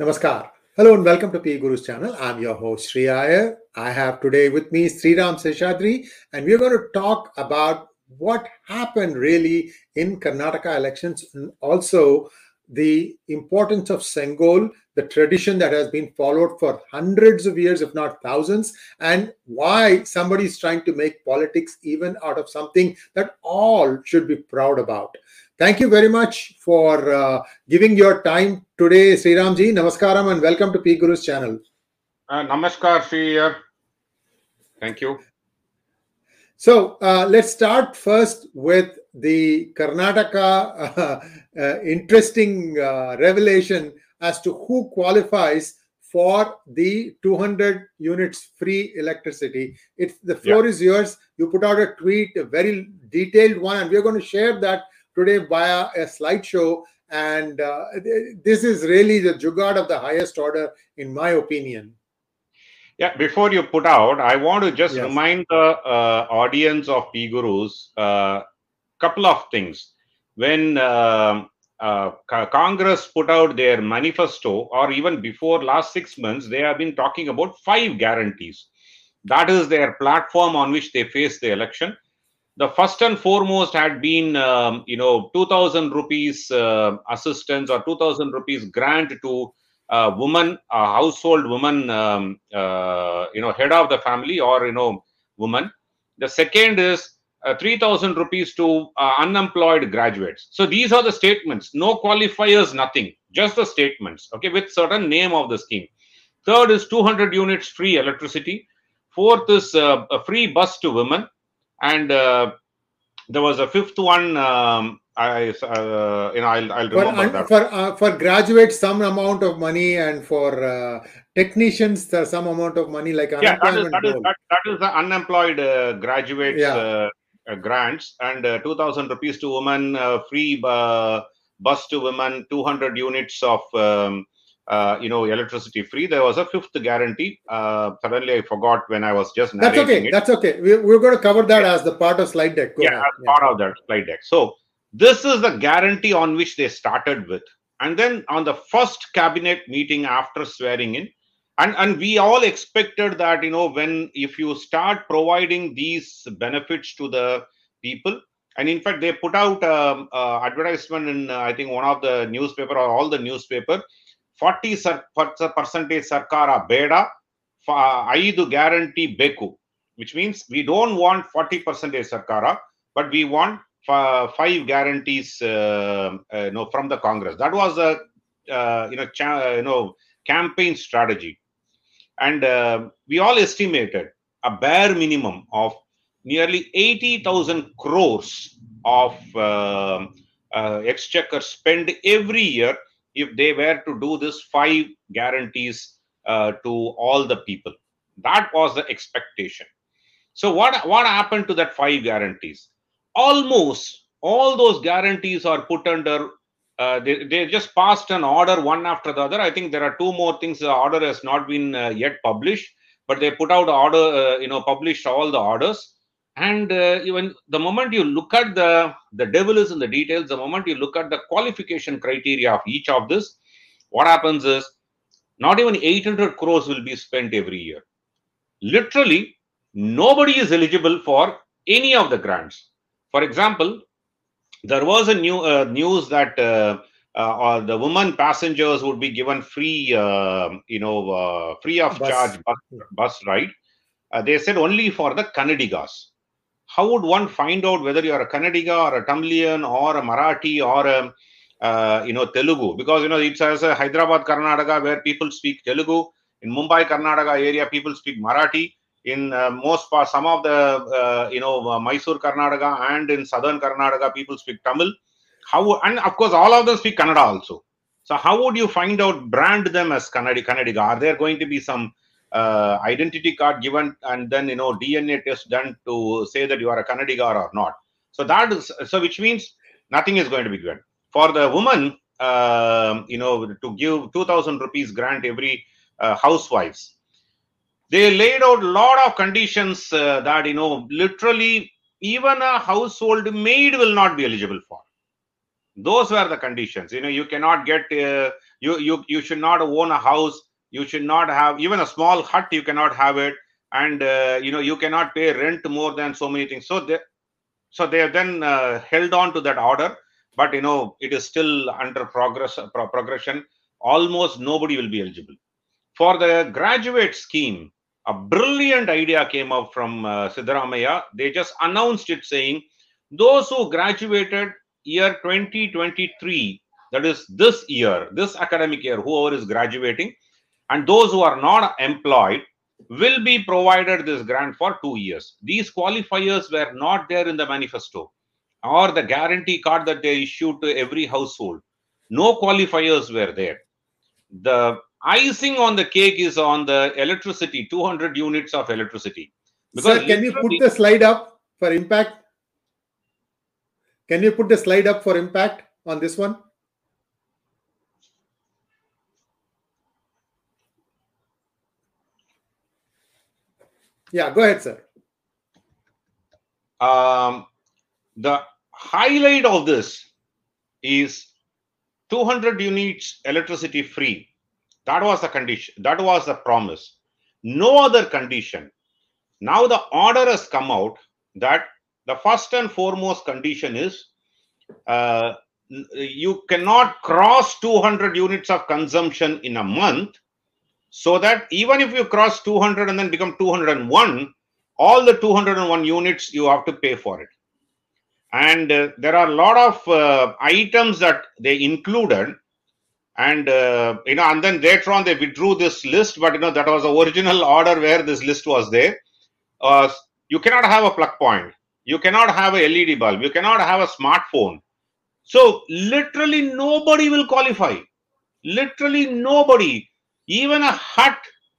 Namaskar. Hello and welcome to P Guru's channel. I'm your host Sri Iyer. I have today with me Sriram Seshadri, and we're going to talk about what happened really in Karnataka elections and also the importance of Sengol, the tradition that has been followed for hundreds of years, if not thousands, and why somebody is trying to make politics even out of something that all should be proud about. Thank you very much for uh, giving your time today, Sri Ramji. Namaskaram and welcome to P Guru's channel. Uh, namaskar, Sri. Thank you. So uh, let's start first with the Karnataka uh, uh, interesting uh, revelation as to who qualifies for the 200 units free electricity. It's the floor Yeah. is yours. You put out a tweet, a very detailed one, and we're going to share that today via a slideshow. And uh, this is really the jugaad of the highest order, in my opinion. Yeah, before you put out, I want to just Yes. remind the uh, audience of P Gurus a couple of things. When um uh, Congress put out their manifesto, or even before last six months, they have been talking about five guarantees. That is their platform on which they face the election. The first and foremost had been, um, you know, 2,000 rupees uh, assistance or 2,000 rupees grant to a woman, a household woman, um, uh, you know, head of the family or, you know, woman. The second is uh, 3,000 rupees to uh, unemployed graduates. So these are the statements, no qualifiers, nothing, just the statements, okay, with certain name of the scheme. Third is 200 units free electricity. Fourth is uh, a free bus to women. And uh, there was a fifth one. Um, I, uh, you know, I'll, I'll For, remember un- that. for, uh, for graduates, some amount of money, and for uh, technicians, there's some amount of money like yeah that is that is, that, that is the unemployed uh, graduates Yeah. uh, uh, grants and uh, 2000 rupees to women uh, free uh, bus to women 200 units of um, uh, you know electricity free there was a fifth guarantee uh, suddenly i forgot when i was just That's okay. it That's okay. We, we're going to cover that as the part of slide deck. Go yeah ahead. as part of that slide deck so this is the guarantee on which they started with and then on the first cabinet meeting after swearing in and and we all expected that you know when if you start providing these benefits to the people and in fact they put out um, uh, advertisement in uh, i think one of the newspaper or all the newspaper 40 sar- per- percentage sarkara beda ಐದು guarantee ಬೇಕು which means we don't want 40 percentage sarkara but we want f- five guarantees uh, uh, you know from the congress that was a uh, you know cha- you know campaign strategy and uh, we all estimated a bare minimum of nearly 80000 crores of um uh, exchequer spend every year if they were to do this five guarantees uh, to all the people. That was the expectation. So what what happened to that five guarantees? Almost all those guarantees are put under uh, they, they just passed an order one after the other. I think there are two more things. The order has not been uh, yet published but they put out order uh, you know published all the orders and uh, even the moment you look at the the devil is in the details the moment you look at the qualification criteria of each of this what happens is not even 800 crores will be spent every year. Literally nobody is eligible for any of the grants. For example there was a new uh, news that uh, uh, the women passengers would be given free uh, you know uh, free of Bus. charge bus, bus ride. Uh, they said only for the kannadigas how would one find out whether you are a kannadiga or a tamilian or a marathi or a uh, you know telugu? Because you know it's as a hyderabad karnataka where people speak telugu. In mumbai karnataka area people speak marathi. In uh, most part some of the uh, you know uh, mysore karnataka and in southern karnataka people speak tamil. How and of course all of them speak kannada also. So how would you find out brand them as kannadi kannadiga? Are there going to be some uh, identity card given and then you know dna test done to say that you are a kannadiga or not. So that is so which means nothing is going to be good for the woman um, you know to give 2000 rupees grant every uh, housewives they laid out a lot of conditions uh, that you know literally even a household maid will not be eligible for. Those were the conditions. You know you cannot get uh, you you you should not own a house you should not have even a small hut you cannot have it. And uh, you know you cannot pay rent more than so many things. So they so they have then uh, held on to that order. But you know it is still under progress pro- progression. Almost nobody will be eligible. For the graduate scheme a brilliant idea came up from uh, Siddaramaiah. They just announced it saying, those who graduated year 2023, that is this year, this academic year, whoever is graduating, and those who are not employed will be provided this grant for two years. These qualifiers were not there in the manifesto or the guarantee card that they issued to every household. No qualifiers were there. The icing on the cake is on the electricity 200 units of electricity Sir, can you put the slide up for impact? Can you put the slide up for impact on this one? Yeah, go ahead, sir. Um, the highlight of this is 200 units electricity free that was the condition. That was the promise. No other condition. Now the order has come out that the first and foremost condition is uh, you cannot cross 200 units of consumption in a month so that even if you cross 200 and then become 201 all the 201 units you have to pay for it. And uh, there are a lot of uh, items that they included. And uh, you know and then later on they withdrew this list but you know that was the original order where this list was there. Uh, you cannot have a plug point. You cannot have a led bulb. You cannot have a smartphone. So literally nobody will qualify. Literally nobody even a hut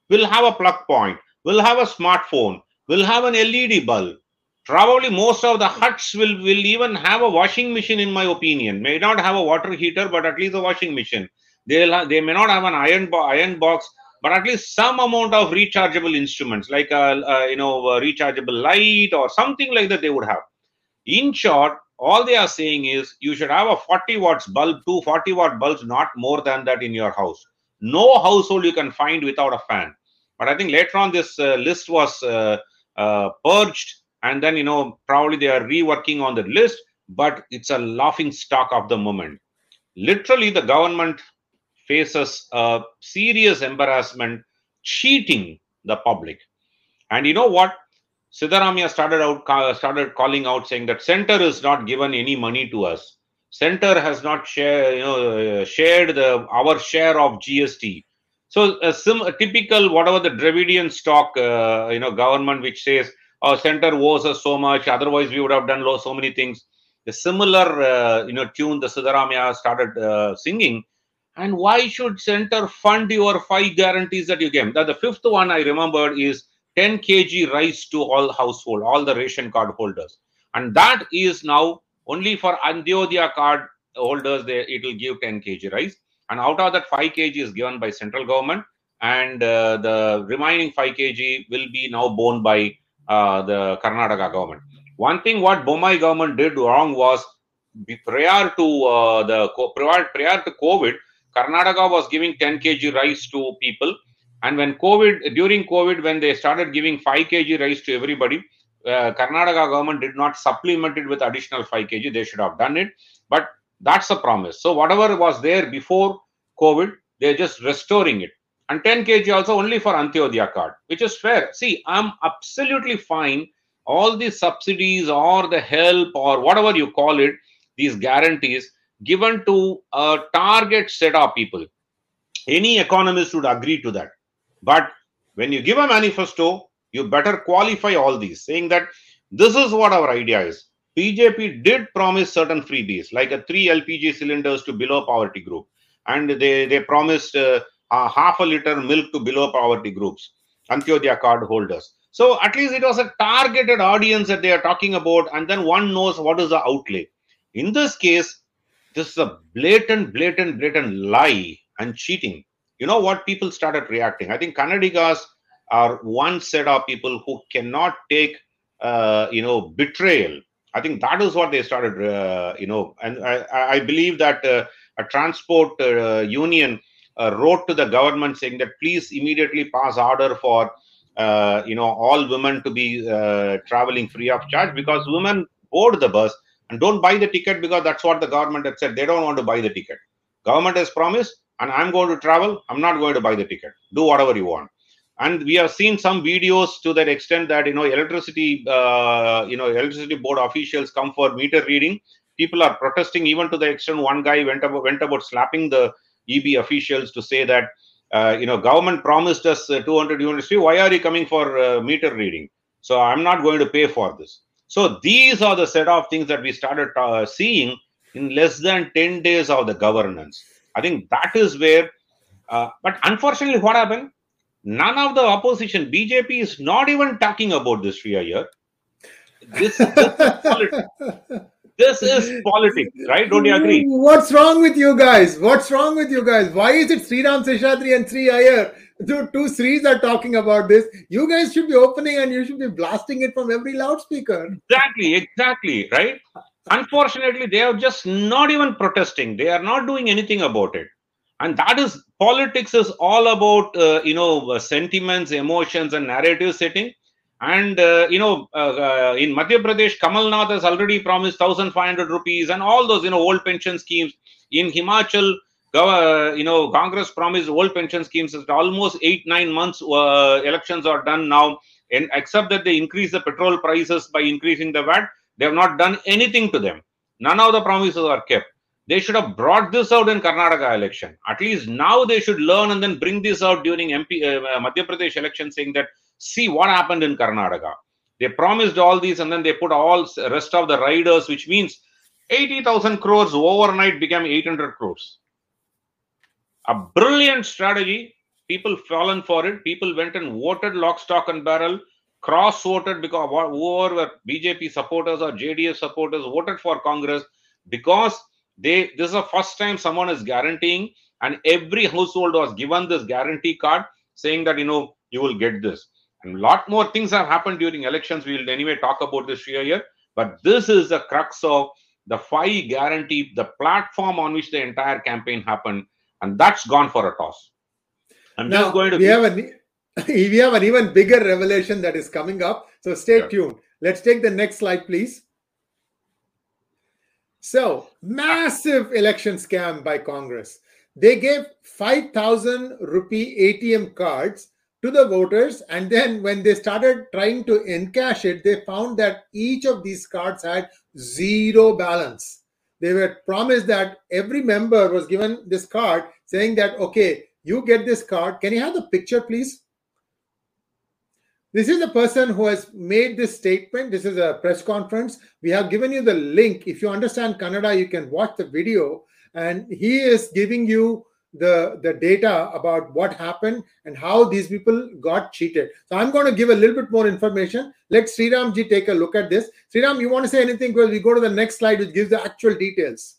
will have a plug point will have a smartphone will have an led bulb. Probably most of the huts will will even have a washing machine in my opinion. May not have a water heater but at least a washing machine. They'll they may not have an iron bo- iron box but at least some amount of rechargeable instruments like uh, a, a uh, you know a rechargeable light or something like that they would have. In short all they are saying is you should have a 40 watts bulb two 40 watt bulbs not more than that in your house no household you can find without a fan. But i think later on this uh, list was uh, uh, purged and then you know probably they are reworking on the list but it's a laughing stock of the moment. Literally the government faces a serious embarrassment cheating the public. And you know what? Siddaramaiah started out started calling out saying that center is not given any money to us center has not share, you know, shared the our share of gst so a, sim, a typical whatever the dravidian stock uh, you know government which says our center owes us so much otherwise we would have done so many things. The similar uh, you know tune the Siddaramaiah started uh, singing. And why should center fund your five guarantees that you gave? That the fifth one i remembered is 10 kg rice to all household all the ration card holders. And that is now only for Antyodaya card holders they it will give 10 kg rice. And out of that 5 kg is given by central government. And uh, the remaining 5 kg will be now borne by uh, the karnataka government. One thing what Bommai government did wrong was prior to uh, the prior, prior to covid Karnataka was giving 10 kg rice to people. And when COVID, during COVID, when they started giving 5 kg rice to everybody, uh, Karnataka government did not supplement it with additional 5 kg. They should have done it. But that's the promise. So whatever was there before COVID, they're just restoring it. And 10 kg also only for Antyodaya card, which is fair. See, I'm absolutely fine. All these subsidies or the help or whatever you call it, these guarantees, given to a target set of people. Any economist would agree to that. But when you give a manifesto, you better qualify all these, saying that this is what our idea is. BJP did promise certain freebies, like a three LPG cylinders to below poverty group, and they they promised uh, a half a liter milk to below poverty groups, Antyodaya card holders. So at least it was a targeted audience that they are talking about, and then one knows what is the outlay. In this case, this is a blatant, blatant, blatant lie and cheating. You know what? People started reacting. I think Kannadigas are one set of people who cannot take, uh, you know, betrayal. I think that is what they started, uh, you know, and I, I believe that uh, a transport uh, union uh, wrote to the government saying that please immediately pass order for uh, you know all women to be traveling free of charge because women board the bus and don't buy the ticket because that's what the government had said. They don't want to buy the ticket. Government has promised and i'm going to travel. I'm not going to buy the ticket. Do whatever you want and we have seen some videos to that extent that you know electricity uh, you know electricity board officials come for meter reading. People are protesting even to the extent one guy went about went about slapping the eb officials to say that uh, you know government promised us uh, 200 units. Why are you coming for uh, meter reading? So i'm not going to pay for this. So these are the set of things that we started uh, seeing in less than 10 days of the governance. I think that is where uh, but unfortunately what happened none of the opposition bjp is not even talking about this here this, this is politics. This is politics, right? Don't you agree? What's wrong with you guys? What's wrong with you guys? Why is it Sriram Seshadri and Sri Iyer? The two Sris are talking about this. You guys should be opening and you should be blasting it from every loudspeaker. Exactly, exactly, right? Unfortunately, they are just not even protesting. They are not doing anything about it. And that is politics is all about uh, you know sentiments, emotions, and narrative setting and uh, you know, uh, uh, in Madhya Pradesh, Kamal Nath has already promised 1,500 rupees and all those you know old pension schemes. In Himachal, uh, you know, Congress promised old pension schemes. It's almost eight nine months. Uh, elections are done now, and except that they increase the petrol prices by increasing the VAT, they have not done anything to them. None of the promises are kept. They should have brought this out in Karnataka election. At least now they should learn and then bring this out during MP uh, Madhya Pradesh election, saying that see what happened in Karnataka. They promised all these and then they put all rest of the riders, which means 80,000 crores overnight became 800 crores. A brilliant strategy. People fallen for it. People went and voted lock, stock, and barrel. Cross voted because whoever were BJP supporters or JDS supporters voted for Congress because they this is the first time someone is guaranteeing, and every household was given this guarantee card saying that you know you will get this. And a lot more things have happened during elections. We will anyway talk about this year here. But this is the crux of the five guarantee, the platform on which the entire campaign happened, and that's gone for a toss. I'm now, just going to. We have, an, we have an even bigger revelation that is coming up. So stay yeah. tuned. Let's take the next slide, please. So, massive election scam by Congress. They gave 5,000 rupee ATM cards to the voters and then when they started trying to encash it they found that each of these cards had zero balance. They were promised that every member was given this card saying that okay you get this card. Can you have the picture please this is the person who has made this statement this is a press conference we have given you the link if you understand kannada you can watch the video and he is giving you the the data about what happened and how these people got cheated. So I'm going to give a little bit more information. Let Sriram ji take a look at this. Sriram, you want to say anything? Because we go to the next slide, which gives the actual details.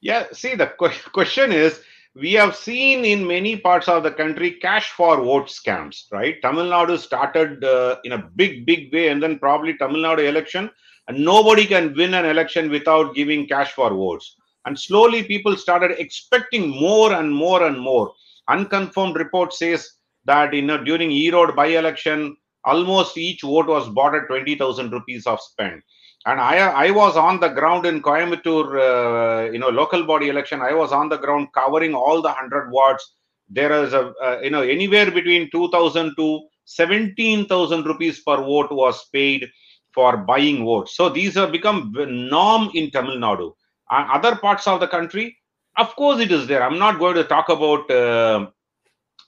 Yeah. See, the question is we have seen in many parts of the country cash for vote scams, right? Tamil Nadu started uh, in a big, big way, and then probably Tamil Nadu election, and nobody can win an election without giving cash for votes. And slowly people started expecting more and more and more. Unconfirmed report says that you know during erode by election almost each vote was bought at 20000 rupees of spend and i i was on the ground in coimbatore uh, you know local body election. I was on the ground covering all the 100 wards. There is a uh, you know anywhere between 2000 to 17000 rupees per vote was paid for buying votes. So these have become norm in tamil nadu. Other parts of the country of course it is there. I'm not going to talk about uh,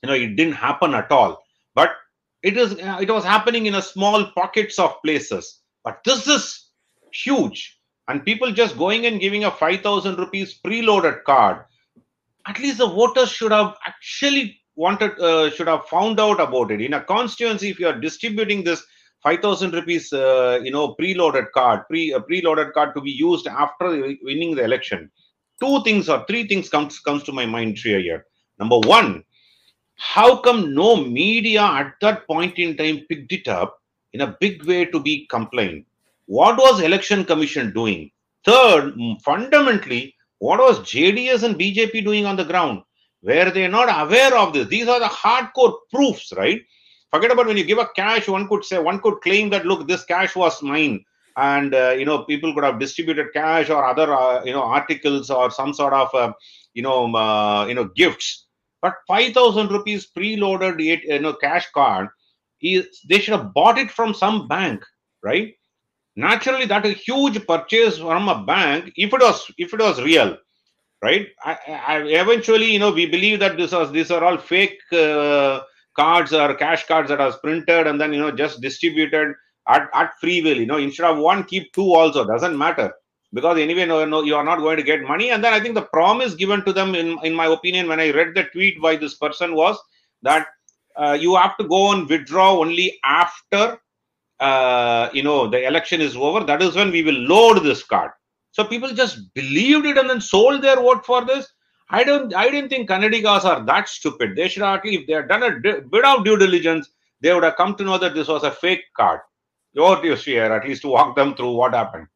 you know it didn't happen at all. But it is uh, it was happening in a small pockets of places. But this is huge. And people just going and giving a 5000 rupees preloaded card. At least the voters should have actually wanted uh, should have found out about it. In a constituency if you are distributing this 5000 rupees uh, you know preloaded card pre a preloaded card to be used after winning the election two things or three things comes comes to my mind here. Number one how come no media at that point in time picked it up in a big way to be complained what was election commission doing third fundamentally what was jds and bjp doing on the ground where they're not aware of this. These are the hardcore proofs, right? Forget about when you give a cash, one could say, one could claim that, look, this cash was mine. And, uh, you know, people could have distributed cash or other, uh, you know, articles or some sort of, uh, you know, uh, you know, gifts. But 5,000 rupees preloaded, you know, cash card, is, they should have bought it from some bank, right? Naturally, that a huge purchase from a bank, if it was, if it was real, right? I, I, eventually you know we believe that this was these are all fake uh, cards or cash cards that was printed and then you know just distributed at, at free will you know instead of one keep two also doesn't matter. Because anyway no, no you are not going to get money. And then i think the promise given to them in in my opinion when i read the tweet by this person was that uh, you have to go and withdraw only after uh, you know the election is over that is when we will load this card so people just believed it and then sold their vote for this. I don't. I didn't think Kannadigas are that stupid. They should least, if they had done a bit of due diligence, they would have come to know that this was a fake card. Over to you, Sri Iyer, at least to walk them through what happened.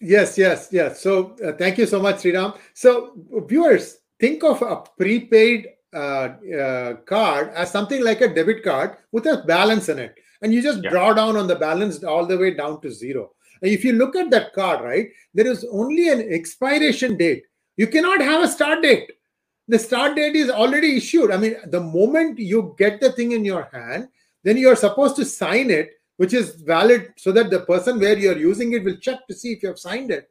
Yes, yes, yes. So uh, thank you so much, Sriram. So viewers, think of a prepaid uh, uh, card as something like a debit card with a balance in it, and you just yeah. draw down on the balance all the way down to zero. If you look at that card, right, there is only an expiration date. You cannot have a start date. The start date is already issued. I mean, the moment you get the thing in your hand, then you are supposed to sign it, which is valid so that the person where you're using it will check to see if you have signed it.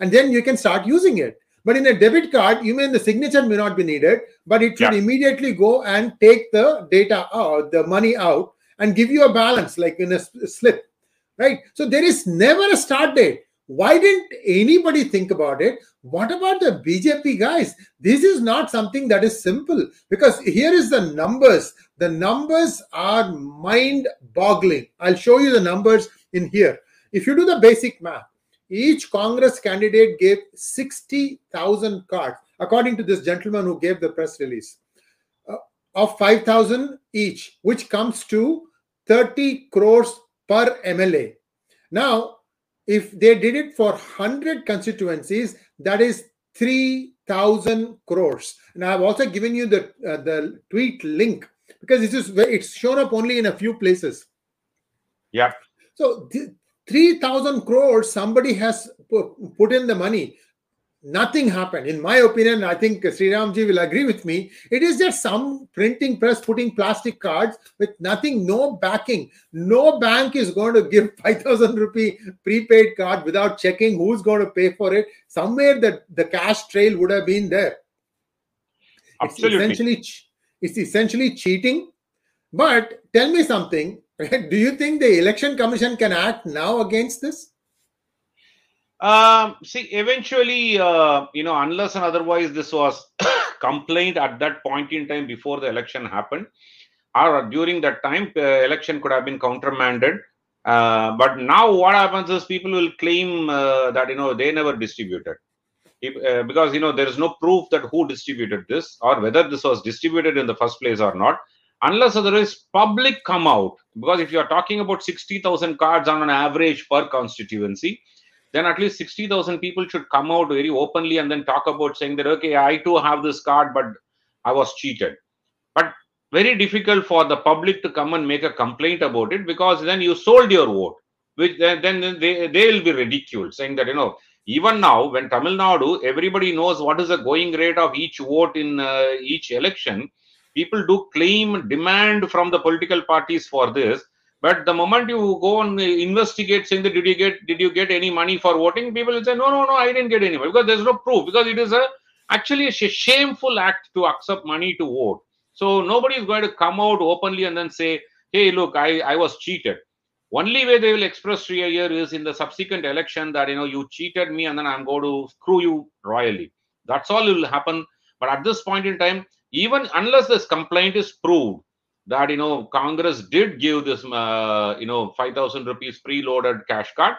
And then you can start using it. But in a debit card, you mean the signature may not be needed, but it should yeah. immediately go and take the data out, the money out, and give you a balance like in a slip right? So there is never a start date. Why didn't anybody think about it? What about the BJP guys? This is not something that is simple because here is the numbers. The numbers are mind boggling. I'll show you the numbers in here. If you do the basic math, each Congress candidate gave 60,000 cards, according to this gentleman who gave the press release, uh, of 5,000 each, which comes to 30 crores per MLA. Now, if they did it for 100 constituencies, that is 3,000 crores. And I've also given you the, uh, the tweet link because this is where it's shown up only in a few places. Yeah. So 3,000 crores, somebody has put in the money nothing happened. In my opinion, I think Sri Ramji will agree with me. It is just some printing press putting plastic cards with nothing, no backing. No bank is going to give 5,000 rupee prepaid card without checking who's going to pay for it. Somewhere that the cash trail would have been there. Absolutely. It's essentially, it's essentially cheating. But tell me something. Do you think the election commission can act now against this? Um, see, eventually, uh, you know, unless and otherwise this was complained at that point in time before the election happened, or during that time, uh, election could have been countermanded. Uh, but now what happens is people will claim uh, that, you know, they never distributed. If, uh, because, you know, there is no proof that who distributed this or whether this was distributed in the first place or not unless otherwise public come out because if you are talking about 60000 cards on an average per constituency then at least 60,000 people should come out very openly and then talk about saying that, okay, I too have this card, but I was cheated. But very difficult for the public to come and make a complaint about it because then you sold your vote, which then, then they, they will be ridiculed, saying that, you know, even now when Tamil Nadu, everybody knows what is the going rate of each vote in uh, each election. People do claim, demand from the political parties for this but the moment you go and investigate, saying that did you get did you get any money for voting, people will say no, no, no, I didn't get any money because there's no proof because it is a actually a shameful act to accept money to vote. So nobody is going to come out openly and then say, hey, look, I, I was cheated. Only way they will express fear here is in the subsequent election that you know you cheated me and then I'm going to screw you royally. That's all will happen. But at this point in time, even unless this complaint is proved, that you know Congress did give this uh, you know 5,000 rupees preloaded cash card,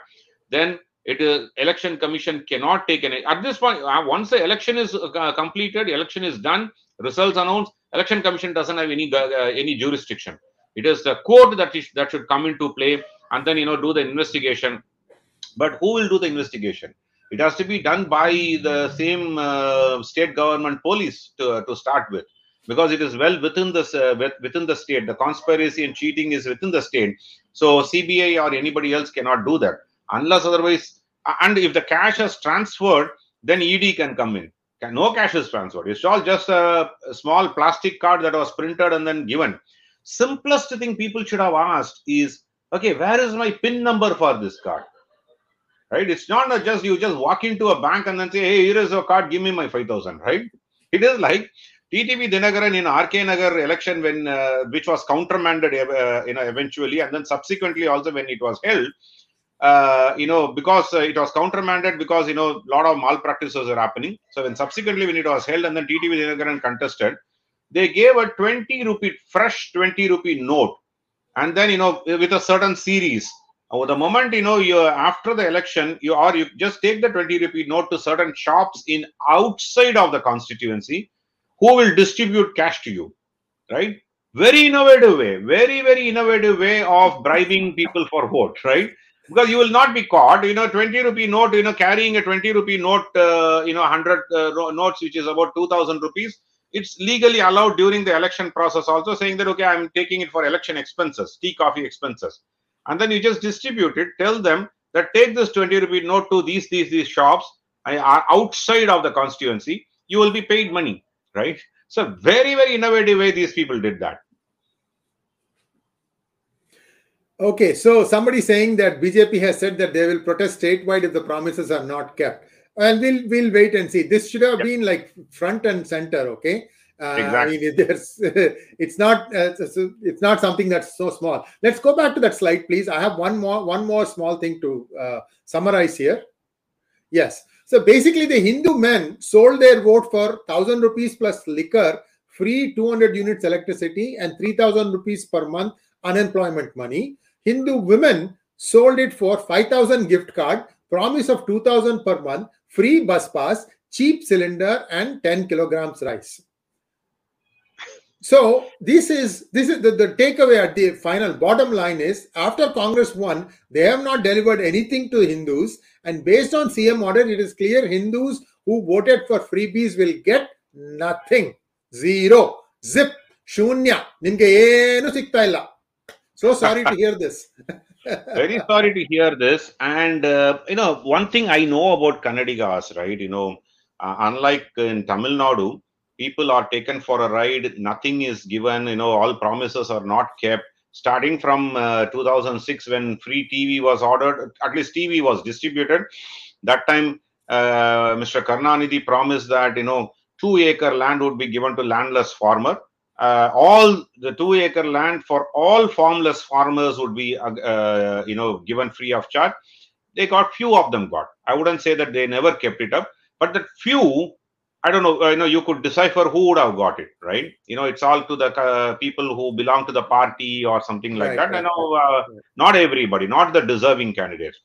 then it is election commission cannot take any at this point uh, once the election is uh, completed election is done results announced election commission doesn't have any uh, any jurisdiction. It is the court that is that should come into play and then you know do the investigation. But who will do the investigation? It has to be done by the same uh, state government police to, to start with because it is well within this uh, within the state. The conspiracy and cheating is within the state. So CBI or anybody else cannot do that unless otherwise. And if the cash has transferred, then ED can come in. No cash is transferred. It's all just a, small plastic card that was printed and then given. Simplest thing people should have asked is, okay, where is my PIN number for this card? Right? It's not just you just walk into a bank and then say, hey, here is a card, give me my 5,000, right? It is like TTV Dhinakaran in RK Nagar election when uh, which was countermanded uh, you know eventually and then subsequently also when it was held uh, you know because it was countermanded because you know a lot of malpractices are happening. So when subsequently when it was held and then TTV Dhinakaran contested they gave a 20 rupee fresh 20 rupee note and then you know with a certain series. Uh, the moment you know you after the election you or you just take the 20 rupee note to certain shops in outside of the constituency who will distribute cash to you right? Very innovative way very very innovative way of bribing people for vote right? Because you will not be caught you know 20 rupee note you know carrying a 20 rupee note uh, you know 100 uh, notes which is about 2000 rupees it's legally allowed during the election process also saying that okay i'm taking it for election expenses tea coffee expenses. And then you just distribute it tell them that take this 20 rupee note to these these these shops are outside of the constituency you will be paid money right so very very innovative way these people did that okay so somebody saying that bjp has said that they will protest statewide if the promises are not kept and we'll we'll wait and see this should have yep. been like front and center okay uh, exactly. I mean, there's, it's not uh, it's not something that's so small. Let's go back to that slide, please. I have one more one more small thing to uh, summarize here. Yes. So basically, the Hindu men sold their vote for thousand rupees plus liquor, free 200 units electricity, and 3,000 rupees per month unemployment money. Hindu women sold it for 5,000 gift card, promise of 2,000 per month, free bus pass, cheap cylinder, and 10 kilograms rice. So this is this is the, the takeaway at the final bottom line is after Congress won, they have not delivered anything to Hindus. And based on CM order, it is clear Hindus who voted for freebies will get nothing. Zero. Zip. Shunya. Nimge yenu illa. So sorry to hear this. Very sorry to hear this. And uh, you know, one thing I know about Kannadigas, right? You know, uh, unlike in Tamil Nadu, people are taken for a ride nothing is given you know all promises are not kept. Starting from uh, 2006 when free tv was ordered at least tv was distributed. That time uh, mr karnanidhi promised that you know two acre land would be given to landless farmer. Uh, all the two acre land for all farmless farmers would be uh, uh, you know given free of charge. They got few of them got. I wouldn't say that they never kept it up but the few I don't know. You know, you could decipher who would have got it, right? You know, it's all to the uh, people who belong to the party or something like right, that. Right, I know uh, right. not everybody, not the deserving candidates.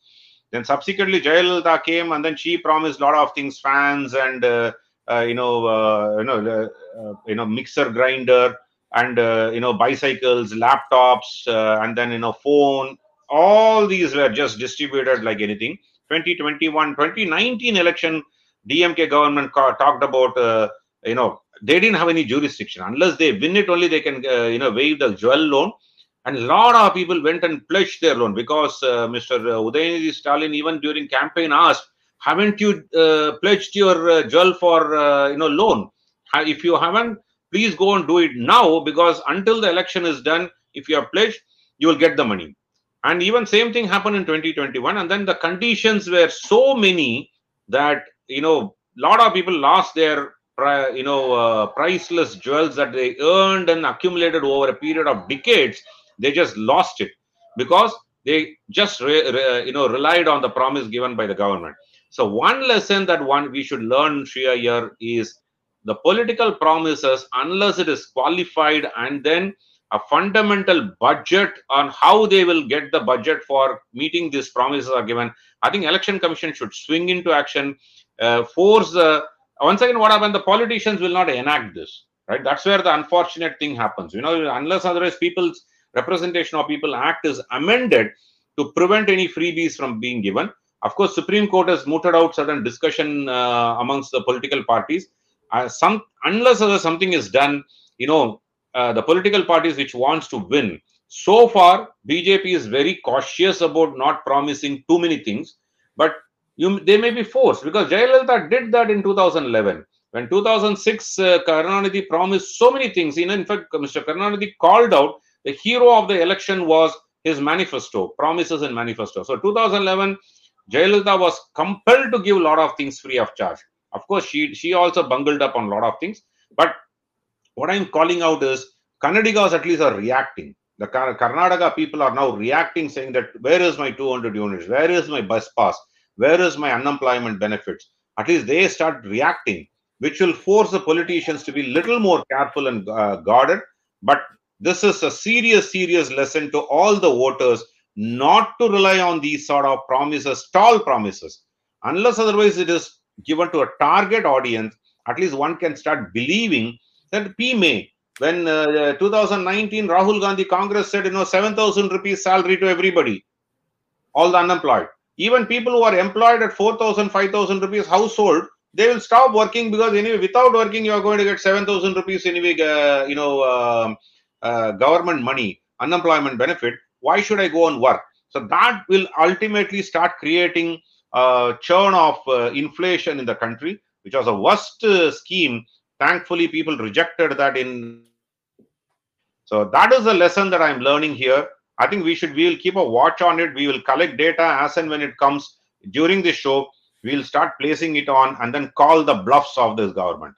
Then subsequently, Jayalalitha came, and then she promised a lot of things, fans and uh, uh you know, uh, you know, uh, you know, mixer grinder and you know, bicycles, laptops, and then you know, phone. All these were just distributed like anything. 2021, 2019 election DMK government talked about, uh, you know, they didn't have any jurisdiction. Unless they win it, only they can, uh, you know, waive the jewel loan. And a lot of people went and pledged their loan because uh, Mr. Udhayanidhi Stalin, even during campaign, asked, "Haven't you pledged your jewel for, you know, loan? If you haven't, please go and do it now because until the election is done, if you are pledged, you will get the money." And even same thing happened in 2021. And then the conditions were so many that you know, a lot of people lost their, you know, uh, priceless jewels that they earned and accumulated over a period of decades. They just lost it because they just, re, re, you know, relied on the promise given by the government. So one lesson that one we should learn Shreya here is the political promises, unless it is qualified and then a fundamental budget on how they will get the budget for meeting these promises are given. I think election commission should swing into action force uh, once again what happened? The politicians will not enact this right? That's where the unfortunate thing happens. You know unless otherwise people's representation of people act is amended to prevent any freebies from being given. Of course supreme court has mooted out certain discussion uh, amongst the political parties. Uh, some unless something is done, you know, uh, the political parties which wants to win. So far, BJP is very cautious about not promising too many things, but you they may be forced because Jayalalitha did that in 2011. When 2006, uh, Karunanidhi promised so many things. Know, in fact, Mr. Karunanidhi called out the hero of the election was his manifesto, promises and manifesto. So 2011, Jayalalitha was compelled to give a lot of things free of charge. Of course, she she also bungled up on a lot of things. But what I'm calling out is Kannadigas at least are reacting. The Karnataka people are now reacting, saying that where is my 200 units? Where is my bus pass? Where is my unemployment benefits? At least they start reacting, which will force the politicians to be little more careful and uh, guarded. But this is a serious, serious lesson to all the voters not to rely on these sort of promises, stall promises, unless otherwise it is given to a target audience. At least one can start believing that P May, when uh, 2019 Rahul Gandhi Congress said, you know, 7,000 rupees salary to everybody, all the unemployed. Even people who are employed at 4,000, 5,000 rupees household, they will stop working because anyway, without working, you are going to get 7,000 rupees anyway, uh, you know, uh, uh, government money, unemployment benefit, why should I go and work? So that will ultimately start creating a churn of uh, inflation in the country, which was a worst uh, scheme. Thankfully, people rejected that in. So that is the lesson that I'm learning here. I think we should we will keep a watch on it. We will collect data as and when it comes during the show. We'll start placing it on and then call the bluffs of this government.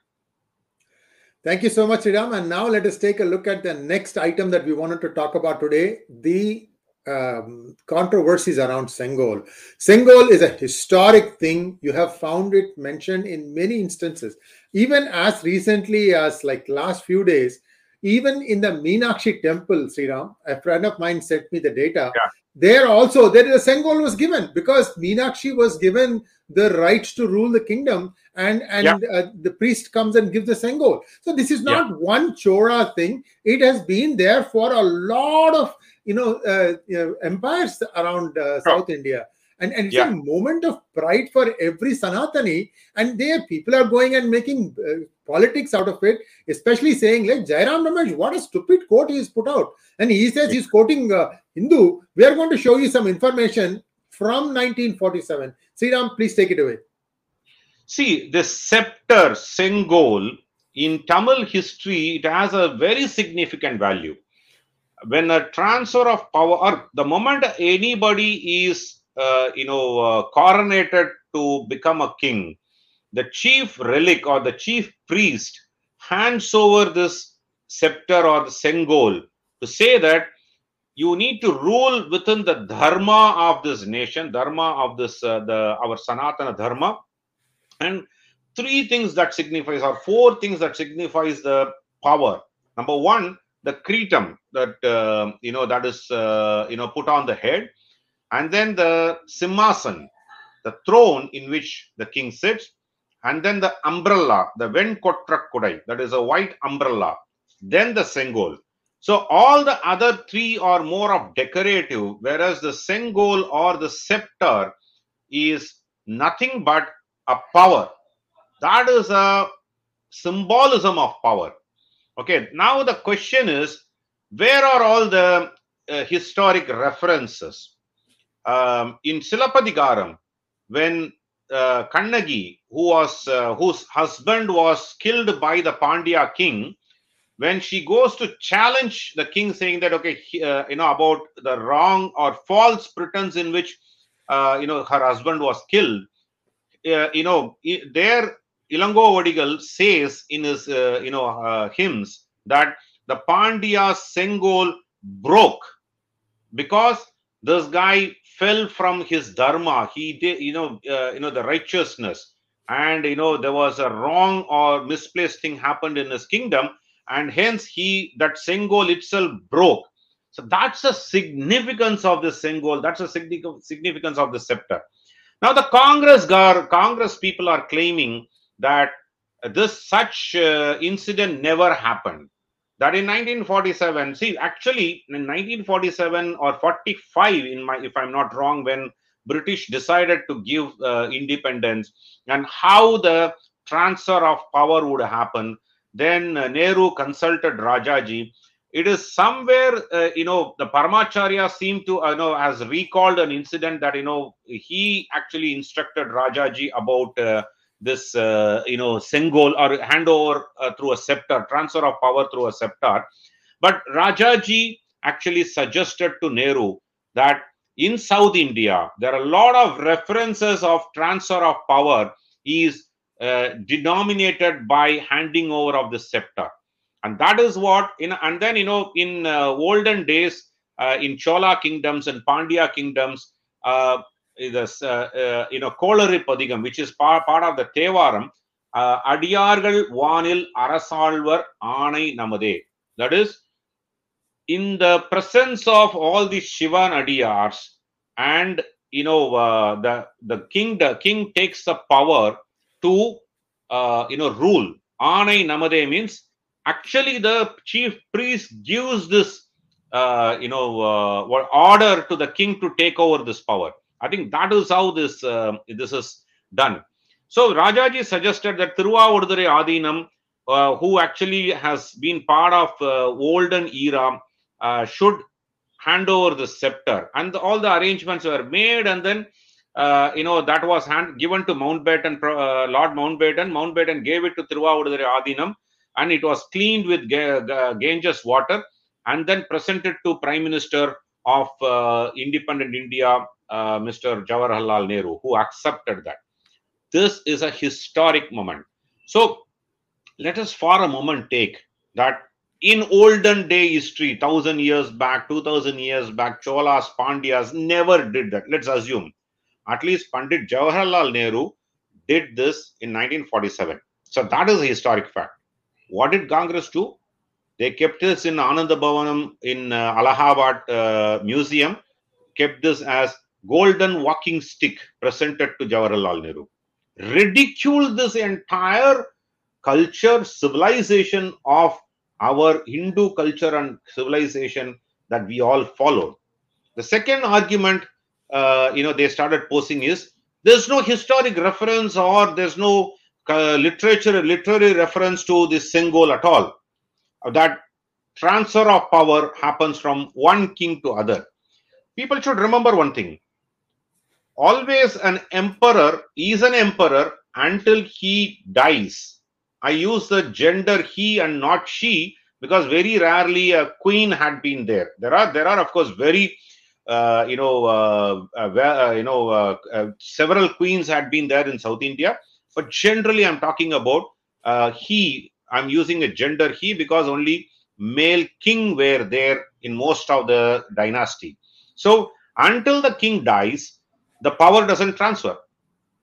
Thank you so much, Sriram. And now let us take a look at the next item that we wanted to talk about today the um, controversies around Sengol. Sengol is a historic thing. You have found it mentioned in many instances, even as recently as like last few days. Even in the Meenakshi temple, Sriram, a friend of mine sent me the data. Yeah. There also, there is a Sengol was given because Meenakshi was given the right to rule the kingdom and and yeah. uh, the priest comes and gives the sengol so this is not yeah. one chora thing it has been there for a lot of you know, uh, you know empires around uh, south india and, and it's yeah. a moment of pride for every sanatani. And there people are going and making uh, politics out of it especially saying like jairam ramesh what a stupid quote he's put out. And he says he's quoting uh, hindu. We are going to show you some information from 1947 Sriram, please take it away. See, the scepter, Sengol, in Tamil history, it has a very significant value. When a transfer of power, or the moment anybody is, you know, uh, coronated to become a king, the chief relic or the chief priest hands over this scepter or the Sengol to say that you need to rule within the dharma of this nation, dharma of this, uh, the our Sanatana dharma, and three things that signifies or four things that signifies the power. Number one the kritam that uh, you know that is uh, you know put on the head and then the simmasan the throne in which the king sits and then the umbrella the venkotrakudai that is a white umbrella then the sengol so all the other three are more of decorative whereas the sengol or the scepter is nothing but a power. That is a symbolism of power. Okay, now the question is where are all the uh, historic references? Um, in Silappatikaram, when uh, Kannagi, who was uh, whose husband was killed by the Pandya king, when she goes to challenge the king, saying that okay, uh, you know about the wrong or false pretense in which uh, you know her husband was killed, uh, you know, there Ilango Vadigal says in his, uh, you know, uh, hymns that the Pandya Sengol broke because this guy fell from his dharma. He did, you know, uh, you know, the righteousness, and you know, there was a wrong or misplaced thing happened in his kingdom, and hence he that Sengol itself broke. So that's the significance of the Sengol. That's the significance of the scepter. Now, the Congress gar Congress people are claiming that this such uh, incident never happened. That in 1947, see, actually in 1947 or 45, in my if I'm not wrong, when British decided to give uh, independence, and how the transfer of power would happen. Then uh, Nehru consulted Rajaji. It is somewhere, uh, you know, the Paramacharya seemed to, you know, has recalled an incident that, you know, he actually instructed Rajaji about uh, this, uh, you know, Sengol or handover uh, through a scepter, transfer of power through a scepter. But Rajaji actually suggested to Nehru that in South India, there are a lot of references of transfer of power is uh, denominated by handing over of the scepter. And that is what, in, and then, you know, in uh, olden days, uh, in Chola kingdoms and Pandya kingdoms, uh, this, uh, uh, you know, Kolari Padigam, which is part, part of the Tevaram, uh, அடியார்கள் வானில் அரசாழ்வர் ஆணை நமதே that is in the presence of all the Shivan Adiyars and you know uh, the the king the king takes the power to uh, you know rule. Anai Namade means actually the chief priest gives this uh, you know uh, what order to the king to take over this power. I think that is how this uh, this is done. So Rajaji suggested that Thiruvavudurai Adinam, uh, who actually has been part of uh, olden era, uh, should hand over the scepter and all the arrangements were made and then uh, you know that was hand given to mountbatten uh, lord mountbatten mountbatten gave it to Thiruvavudurai adinam and it was cleaned with Ga- Ga- ganges water and then presented to prime minister of independent india uh, mr jawaharlal nehru who accepted that this is a historic moment so let us for a moment take that in olden day history, thousand years back, two thousand years back, Cholas, Pandyas never did that. Let's assume at least Pandit Jawaharlal Nehru did this in 1947. So that is a historic fact. What did Congress do? They kept this in Ananda Bhavanam in uh, Allahabad uh, Museum, kept this as golden walking stick presented to Jawaharlal Nehru. Ridiculed this entire culture, civilization of our Hindu culture and civilization that we all follow. The second argument, uh, you know, they started posing is there's no historic reference or there's no uh, literature, literary reference to this Sengol at all. That transfer of power happens from one king to other. People should remember one thing. Always an emperor is an emperor until he dies. I use the gender he and not she because very rarely a queen had been there. There are there are of course very uh, you know uh, uh, you know several queens had been there in South India, but generally I'm talking about he. I'm using a gender he because only male king were there in most of the dynasty. So until the king dies, the power doesn't transfer.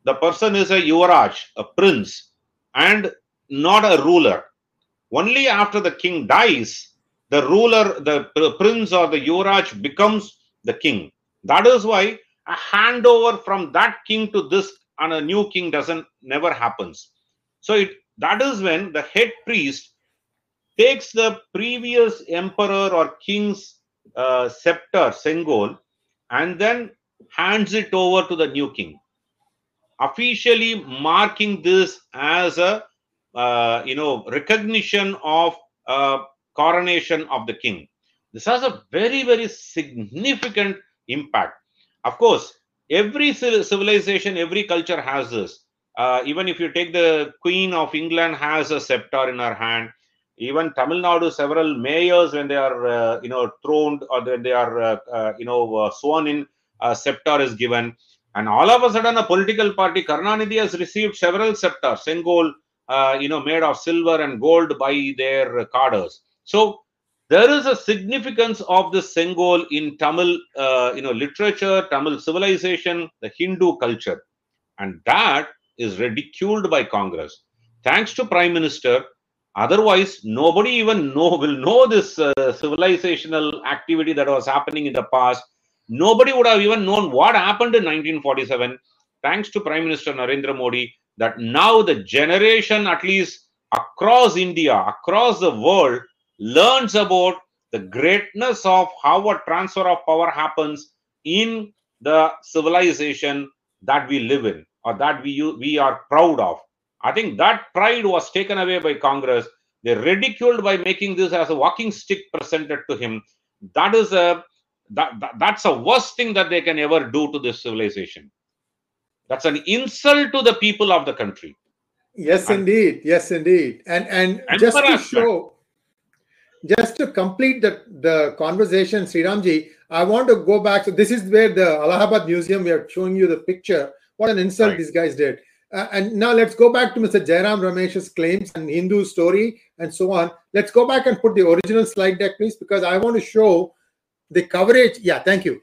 The person is a yuvaraj, a prince, and not a ruler. Only after the king dies, the ruler, the prince or the Yuvraj becomes the king. That is why a handover from that king to this and a new king doesn't never happens. So it that is when the head priest takes the previous emperor or king's uh, scepter, Sengol, and then hands it over to the new king, officially marking this as a uh, you know recognition of uh, coronation of the king. This has a very very significant impact. Of course every civilization every culture has this. Uh, even if you take the queen of england has a scepter in her hand. Even tamil nadu several mayors when they are uh, you know throned or when they are uh, you know sworn in a scepter is given and all of a sudden a political party karnanidhi has received several scepters sengol uh, you know, made of silver and gold by their cadres. So there is a significance of the Sengol in Tamil, uh, you know, literature, Tamil civilization, the Hindu culture, and that is ridiculed by Congress. Thanks to Prime Minister, otherwise nobody even know will know this uh, civilizational activity that was happening in the past. Nobody would have even known what happened in 1947. Thanks to Prime Minister Narendra Modi, that now the generation, at least across India, across the world, learns about the greatness of how a transfer of power happens in the civilization that we live in or that we we are proud of. I think that pride was taken away by Congress. They ridiculed by making this as a walking stick presented to him. That is a that, that that's the worst thing that they can ever do to this civilization. That's an insult to the people of the country. Yes, And- indeed. Yes, indeed. And and, And just to show, just to complete the the conversation, Sriramji, I want to go back. So this is where the Allahabad Museum. We are showing you the picture. What an insult Right. these guys did. Uh, and now let's go back to Mr. Jairam Ramesh's claims and Hindu story and so on. Let's go back and put the original slide deck, please, because I want to show the coverage. Yeah, thank you.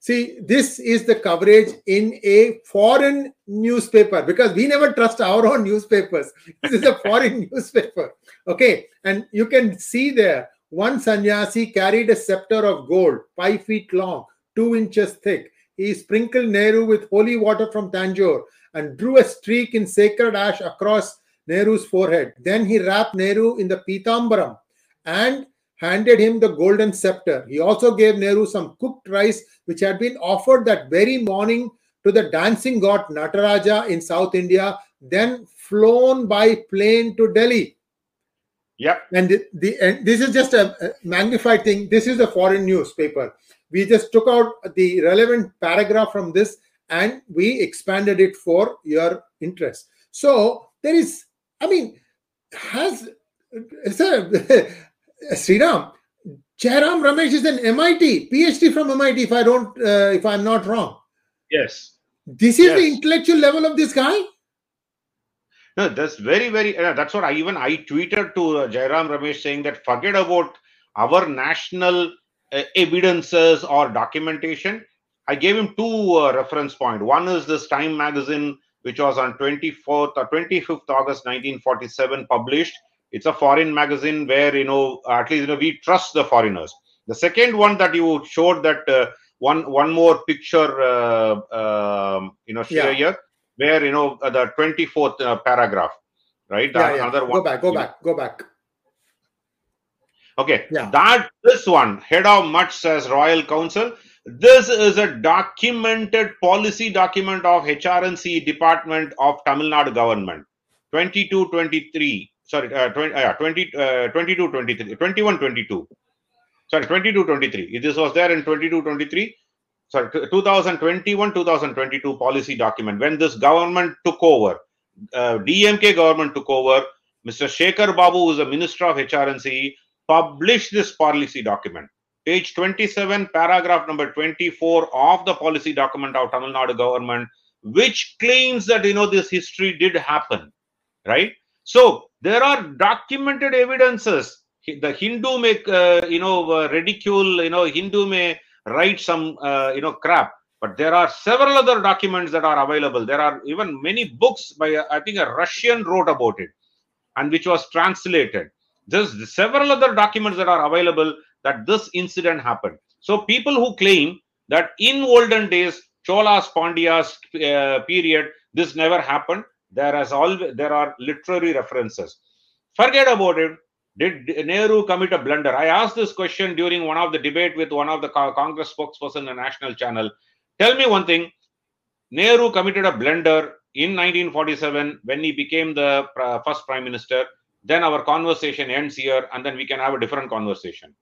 See, this is the coverage in a foreign newspaper because we never trust our own newspapers. This is a foreign newspaper. Okay, and you can see there one sannyasi carried a scepter of gold, five feet long, two inches thick. He sprinkled Nehru with holy water from Tanjore and drew a streak in sacred ash across Nehru's forehead. Then he wrapped Nehru in the Pitambaram and handed him the golden scepter. He also gave Nehru some cooked rice, which had been offered that very morning to the dancing god Nataraja in South India, then flown by plane to Delhi. Yep. And the, the and this is just a, magnified thing. This is a foreign newspaper. We just took out the relevant paragraph from this and we expanded it for your interest. So there is, I mean, has sir, Sriram, Jairam Ramesh is an MIT, PhD from MIT, if I don't, uh, if I'm not wrong. Yes. This is the intellectual level of this guy. No, that's very, very. Uh, that's what I even I tweeted to uh, Jairam Ramesh saying that forget about our national uh, evidences or documentation. I gave him two uh, reference point. One is this Time magazine, which was on 24th or 25th August 1947 published. It's a foreign magazine where you know at least you know we trust the foreigners. The second one that you showed that uh, one one more picture, uh, um, you know, share Yeah. here where you know uh, the 24th uh, paragraph right Yeah, yeah. another one Go back, go back, go back. okay Yeah. that this one head of much says royal council this is a documented policy document of hrnc department of tamil nadu government 22 23 sorry uh, 20, uh, yeah, 20 uh, 22 23 21 22 sorry 22 23 this was there in 22 23 sorry 2021 2022 policy document when this government took over uh, dmk government took over mr shekhar babu who is the minister of hrnc published this policy document. Page 27 paragraph number 24 of the policy document of tamil nadu government which claims that you know this history did happen right? So there are documented evidences. The hindu may uh, you know uh, ridicule you know hindu may write some uh, you know crap but there are several other documents that are available. There are even many books by uh, i think a russian wrote about it and which was translated. There's several other documents that are available that this incident happened. So people who claim that in olden days cholas pandyas uh, period this never happened there has always there are literary references. Forget about it. Did nehru commit a blunder? I asked this question during one of the debate with one of the congress spokesperson in the national channel. Tell me one thing. Nehru committed a blunder in 1947 when he became the first prime minister. Then our conversation ends here and then we can have a different conversation.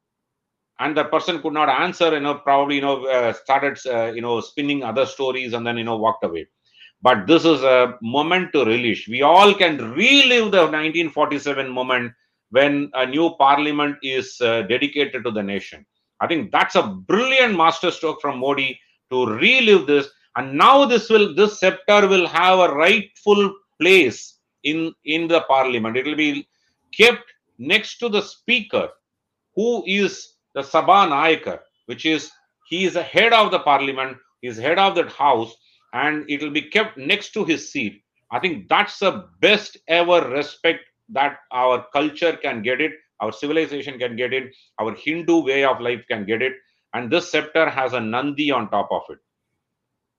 And the person could not answer you know probably you know uh, started uh, you know spinning other stories and then you know walked away but this is a moment to relish. We all can relive the 1947 moment when a new parliament is uh, dedicated to the nation. I think that's a brilliant masterstroke from modi to relive this. And now this will this scepter will have a rightful place in in the parliament. It will be kept next to the speaker who is the Sabha Nayakar, which is he is the head of the parliament, he is head of that house, and it will be kept next to his seat. I think that's the best ever respect that our culture can get it, our civilization can get it, our Hindu way of life can get it, and this scepter has a Nandi on top of it.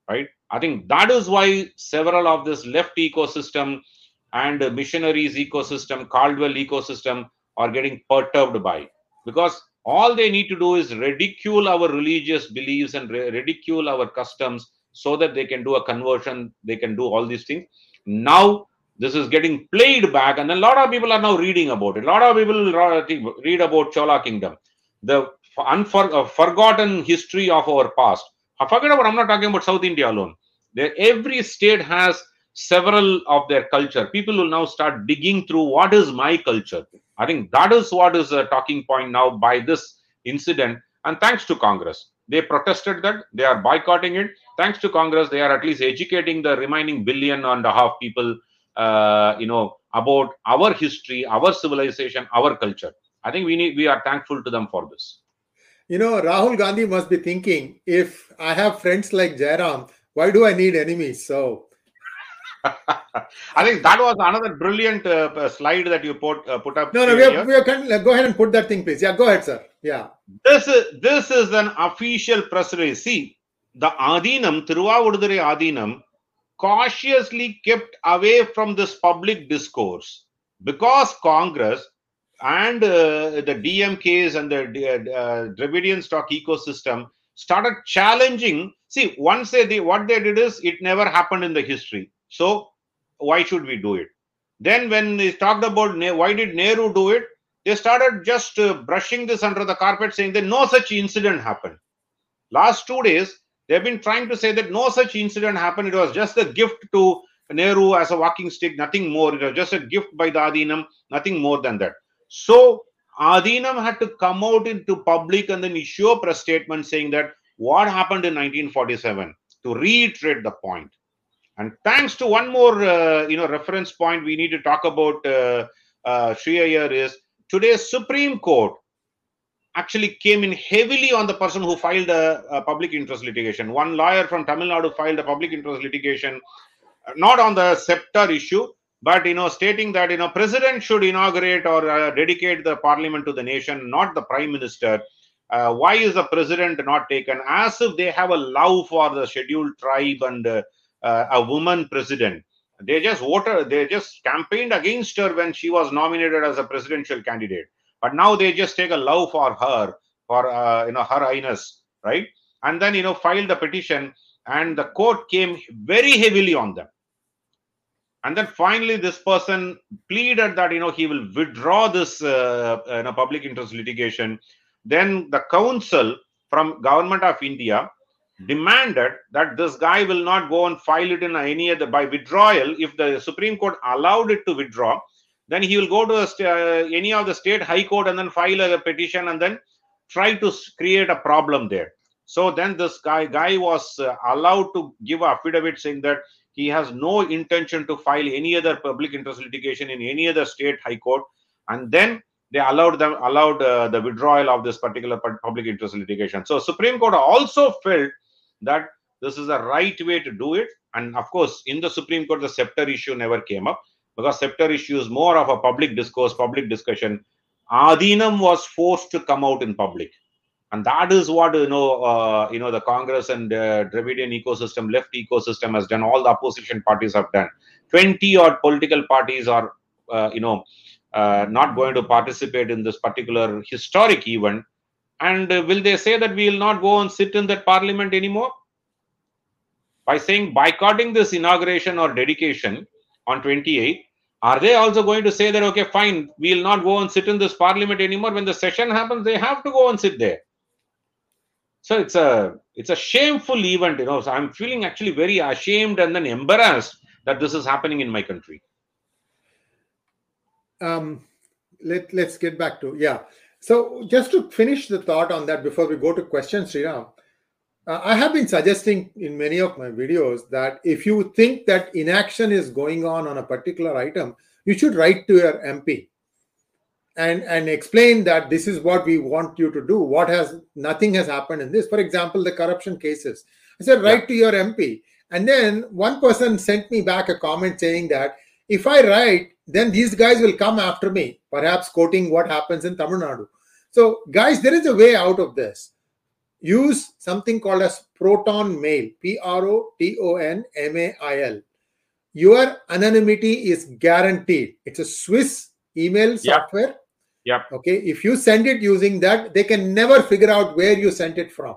Right? I think that is why several of this left ecosystem and missionaries ecosystem, Caldwell ecosystem are getting perturbed by because all they need to do is ridicule our religious beliefs and ri- ridicule our customs so that they can do a conversion they can do all these things now this is getting played back, and a lot of people are now reading about it. A lot of people read about Chola Kingdom, the unfor- uh, forgotten history of our past. I forget about. I'm not talking about South India alone. There, every state has several of their culture. People will now start digging through what is my culture. I think that is what is a talking point now by this incident. And thanks to Congress, they protested that they are boycotting it. Thanks to Congress, they are at least educating the remaining billion and a half people, uh, you know, about our history, our civilization, our culture. I think we need we are thankful to them for this. You know, Rahul Gandhi must be thinking, if I have friends like Jairam, why do I need enemies? So I think that was another brilliant uh, slide that you put uh, put up. No, no, we are, we are, go ahead and put that thing, please. Yeah, go ahead, sir. Yeah. This is this is an official press release. See, the Adinam, Thiruvavudurai Adinam, cautiously kept away from this public discourse because Congress and uh, the DMKs and the uh, Dravidian stock ecosystem started challenging. See, once they what they did is it never happened in the history so why should we do it? Then when they talked about why did Nehru do it, they started just uh, brushing this under the carpet, saying that no such incident happened. Last two days, they've been trying to say that no such incident happened. It was just a gift to Nehru as a walking stick, nothing more. It was just a gift by the Adinam, nothing more than that. So Adinam had to come out into public and then issue a press statement saying that what happened in 1947 to reiterate the point. And thanks to one more, uh, you know, reference point we need to talk about, uh, uh, is today's Supreme Court actually came in heavily on the person who filed a, a, public interest litigation. One lawyer from Tamil Nadu filed a public interest litigation, uh, not on the scepter issue, but you know, stating that you know, president should inaugurate or uh, dedicate the parliament to the nation, not the prime minister. Uh, why is the president not taken? As if they have a love for the scheduled tribe and uh, uh, a woman president. They just voted, they just campaigned against her when she was nominated as a presidential candidate. But now they just take a love for her, for uh, you know her highness, right? And then you know filed the petition, and the court came very heavily on them. And then finally, this person pleaded that you know he will withdraw this uh, you know, public interest litigation. Then the council from government of India demanded that this guy will not go and file it in any other by withdrawal if the supreme court allowed it to withdraw then he will go to uh, any of the state high court and then file a petition and then try to create a problem there. So then this guy guy was uh, allowed to give affidavit saying that he has no intention to file any other public interest litigation in any other state high court. And then they allowed them allowed uh, the withdrawal of this particular public interest litigation. So supreme court also felt that this is the right way to do it. And of course, in the Supreme Court, the scepter issue never came up because sector issues more of a public discourse, public discussion. Adinam was forced to come out in public. And that is what you know, uh, you know, the Congress and uh, Dravidian ecosystem, left ecosystem has done. All the opposition parties have done. Twenty odd political parties are, uh, you know, uh, not going to participate in this particular historic event and uh, will they say that we will not go and sit in that parliament anymore? By saying boycotting this inauguration or dedication on 28, are they also going to say that, okay, fine, we will not go and sit in this parliament anymore? When the session happens, they have to go and sit there. So it's a it's a shameful event, you know. So I'm feeling actually very ashamed and then embarrassed that this is happening in my country. Um, let let's get back to yeah. So, just to finish the thought on that before we go to questions, Sriram, uh, I have been suggesting in many of my videos that if you think that inaction is going on on a particular item, you should write to your MP and and explain that this is what we want you to do. What has nothing has happened in this. For example, the corruption cases. I said write yeah. to your MP, and then one person sent me back a comment saying that if I write, then these guys will come after me, perhaps quoting what happens in Tamil Nadu. So, guys, there is a way out of this. Use something called as Proton Mail, P R O T O N M A I L. Your anonymity is guaranteed. It's a Swiss email software. Yeah. Okay. If you send it using that, they can never figure out where you sent it from.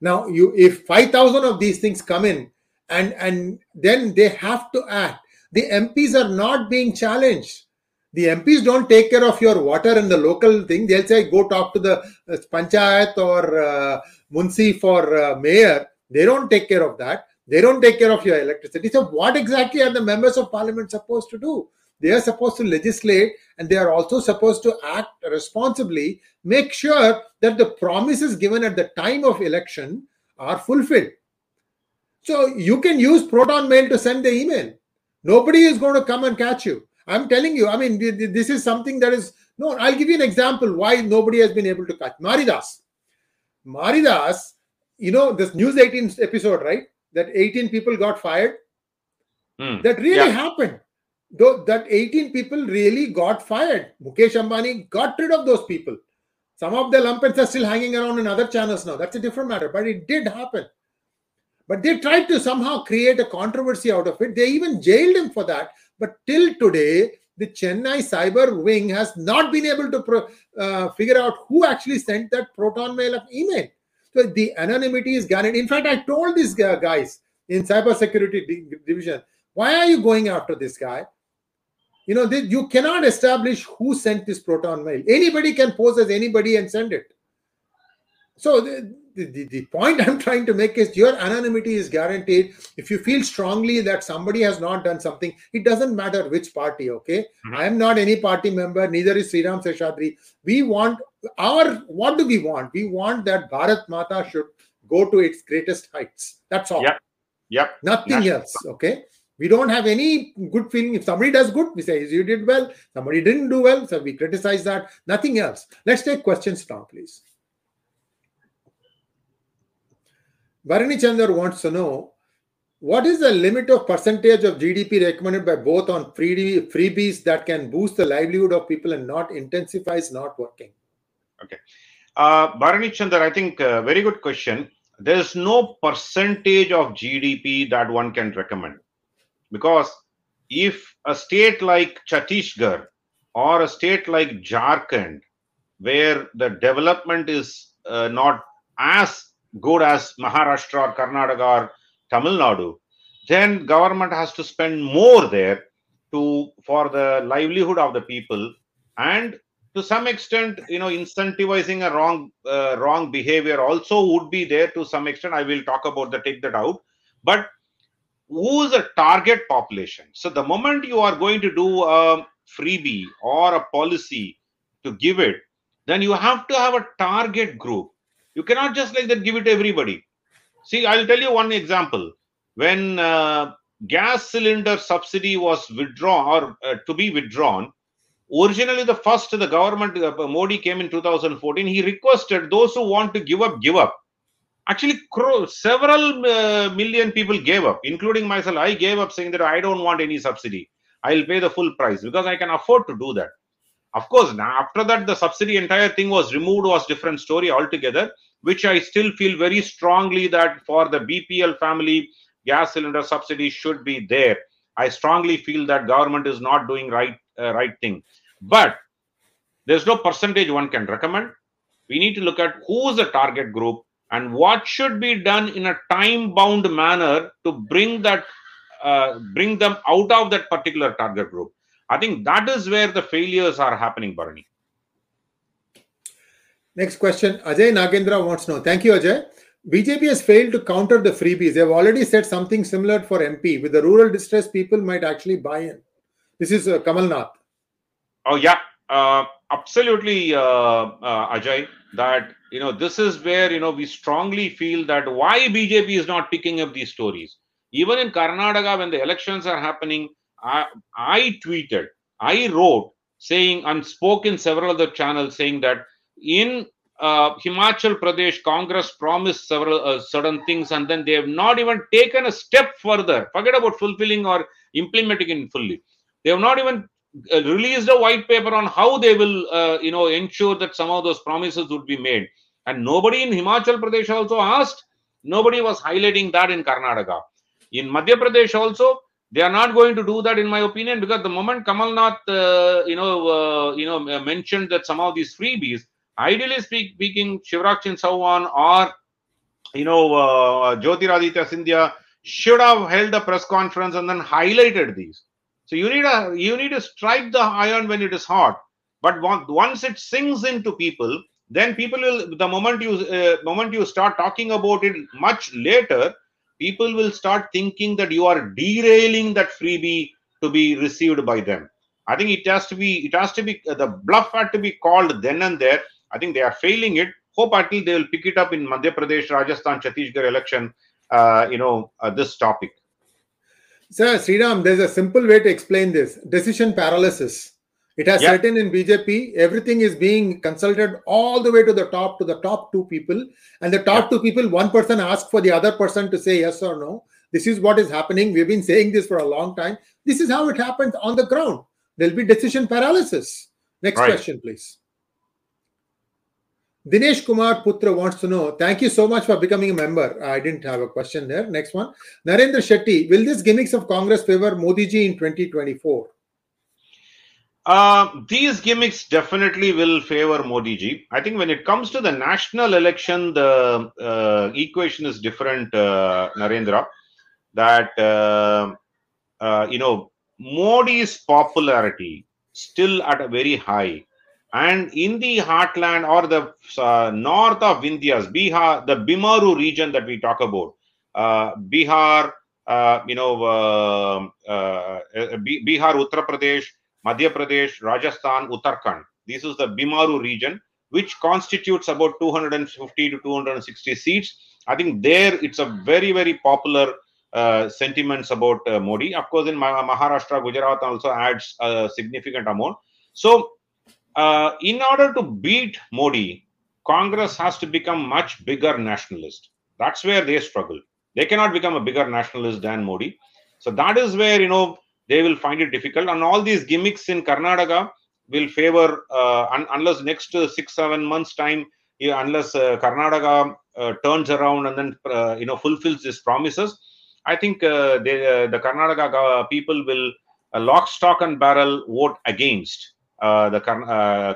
Now, you if 5,000 of these things come in, and and then they have to act the MPs are not being challenged. The MPs don't take care of your water and the local thing. They'll say, go talk to the uh, panchayat or uh, munsi for uh, mayor. They don't take care of that. They don't take care of your electricity. So, what exactly are the members of parliament supposed to do? They are supposed to legislate and they are also supposed to act responsibly, make sure that the promises given at the time of election are fulfilled. So, you can use Proton Mail to send the email. Nobody is going to come and catch you. I'm telling you, I mean, this is something that is no. I'll give you an example why nobody has been able to catch Maridhas. Maridhas, you know, this News 18 episode, right? That 18 people got fired. Hmm. That really Yeah. happened. Though that 18 people really got fired. Mukesh Ambani got rid of those people. Some of the lumpets are still hanging around in other channels now. That's a different matter, but it did happen. But they tried to somehow create a controversy out of it. They even jailed him for that. But till today, the Chennai cyber wing has not been able to pro- uh, figure out who actually sent that proton mail of email. So the anonymity is guaranteed. In fact, I told these guys in cybersecurity di- division, why are you going after this guy? You know, they, you cannot establish who sent this proton mail. Anybody can pose as anybody and send it. So the, the point I'm trying to make is your anonymity is guaranteed. If you feel strongly that somebody has not done something, it doesn't matter which party, okay? Mhm. I am not any party member, neither is Sriram Seshadri. We want our what do we want? We want that Bharat Mata should go to its greatest heights. That's all. Yep. Yep. Nothing else. Okay. We don't have any good feeling. If somebody does good, we say you did well. Somebody didn't do well, so we criticize that. Nothing else. Let's take questions now, please. Bharani Chandar wants to know what is the limit of percentage of GDP recommended by both on free freebies that can boost the livelihood of people and not intensifies not working? Uh, Bharani Chandar, I think uh, very good question. There is no percentage of GDP that one can recommend because if a state like Chhattisgarh or a state like Jharkhand, where the development is uh, not as good as Maharashtra or Karnataka or Tamil Nadu, then government has to spend more there to for the livelihood of the people and to some extent you know incentivizing a wrong uh, wrong behavior also would be there to some extent. I will talk about the take that out. But who is the target population? So the moment you are going to do a freebie or a policy to give it then you have to have a target group you cannot just like that give it to everybody. See i'll tell you one example. When uh, gas cylinder subsidy was withdrawn or uh, to be withdrawn originally the first the government uh, modi came in 2014 he requested those who want to give up give up. Actually several uh, million people gave up including myself. I gave up saying that i don't want any subsidy. I'll pay the full price because i can afford to do that of course now after that the subsidy entire thing was removed was different story altogether which i still feel very strongly that for the bpl family gas cylinder subsidy should be there. I strongly feel that government is not doing right uh, right thing. But there's no percentage one can recommend. We need to look at who's the target group and what should be done in a time bound manner to bring that uh, bring them out of that particular target group i think that is where the failures are happening Bharani Next question. Ajay Nagendra wants to know. Thank you, Ajay. BJP has failed to counter the freebies. They have already said something similar for MP. With the rural distress, people might actually buy in. This is uh, Kamal Nath. Oh yeah, uh, absolutely, uh, uh, Ajay. That you know, this is where you know we strongly feel that why BJP is not picking up these stories. Even in Karnataka, when the elections are happening, I, tweeted, I wrote, saying and spoke in several other channels, saying that in uh, Himachal Pradesh, Congress promised several uh, certain things, and then they have not even taken a step further. Forget about fulfilling or implementing it fully. They have not even uh, released a white paper on how they will, uh, you know, ensure that some of those promises would be made. And nobody in Himachal Pradesh also asked. Nobody was highlighting that in Karnataka. In Madhya Pradesh also, they are not going to do that, in my opinion, because the moment Kamal Nath, uh, you know, uh, you know, mentioned that some of these freebies, ideally speak, speaking, Shivraj Singh Chauhan or you know uh, Jyotiraditya Scindia should have held a press conference and then highlighted these. So you need a you need to strike the iron when it is hot. But once it sinks into people, then people will the moment you uh, moment you start talking about it much later, people will start thinking that you are derailing that freebie to be received by them. I think it has to be it has to be uh, the bluff had to be called then and there. I think they are failing it. Hope at least they will pick it up in Madhya Pradesh, Rajasthan, Chhattisgarh election. Uh, you know uh, this topic. Sir, Sriram, there's a simple way to explain this: decision paralysis. It has certain in BJP, everything is being consulted all the way to the top, to the top two people. And the top two people, one person asks for the other person to say yes or no. This is what is happening. We've been saying this for a long time. This is how it happens on the ground. There'll be decision paralysis. Next right. question, please. Dinesh Kumar Putra wants to know, thank you so much for becoming a member. I didn't have a question there. Next one. Narendra Shetty, will this gimmicks of Congress favor Modi ji in 2024? Uh, these gimmicks definitely will favor Modi ji. I think when it comes to the national election, the uh, equation is different, uh, Narendra. That, uh, uh, you know, Modi's popularity still at a very high. And in the heartland or the north of Vindhyas, Bihar, the Bimaru region that we talk about, Bihar, you know, Bihar, Uttar Pradesh, Madhya Pradesh, Rajasthan, Uttarakhand. This is the Bimaru region, which constitutes about 250 to 260 seats. I think there it's a very, very popular uh, sentiments about uh, Modi. Of course, in Maharashtra, Gujarat also adds a significant amount. So, uh, in order to beat Modi, Congress has to become much bigger nationalist. That's where they struggle. They cannot become a bigger nationalist than Modi. So that is where you know they will find it difficult. And all these gimmicks in Karnataka will favor, uh, un- unless next uh, six, seven months' time, unless uh, Karnataka uh, turns around and then, uh, you know, fulfills its promises, I think uh, they, the Karnataka people will lock, stock, and barrel vote against the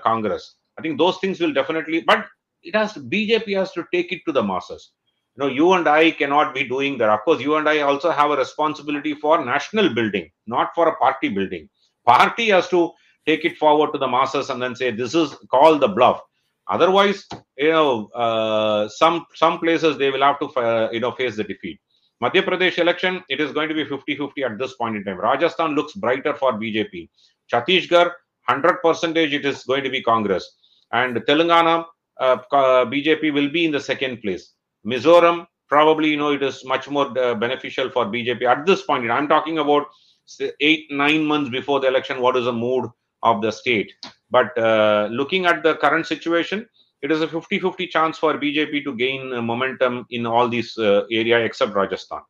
Congress. I think those things will definitely, but it has BJP has to take it to the masses you know you and i cannot be doing that. Of course you and i also have a responsibility for national building not for a party building. Party has to take it forward to the masses and then say this is called the bluff. Otherwise you know uh, some some places they will have to uh, you know face the defeat. Madhya pradesh election it is going to be 50 50 at this point in time. Rajasthan looks brighter for bjp chhattisgarh 100 percentage it is going to be congress. And telangana uh, bjp will be in the second place Mizoram, probably, you know, it is much more uh, beneficial for BJP at this point. I'm talking about eight, nine months before the election. What is the mood of the state? But uh, looking at the current situation, it is a 50 50 chance for BJP to gain uh, momentum in all these uh, except Rajasthan.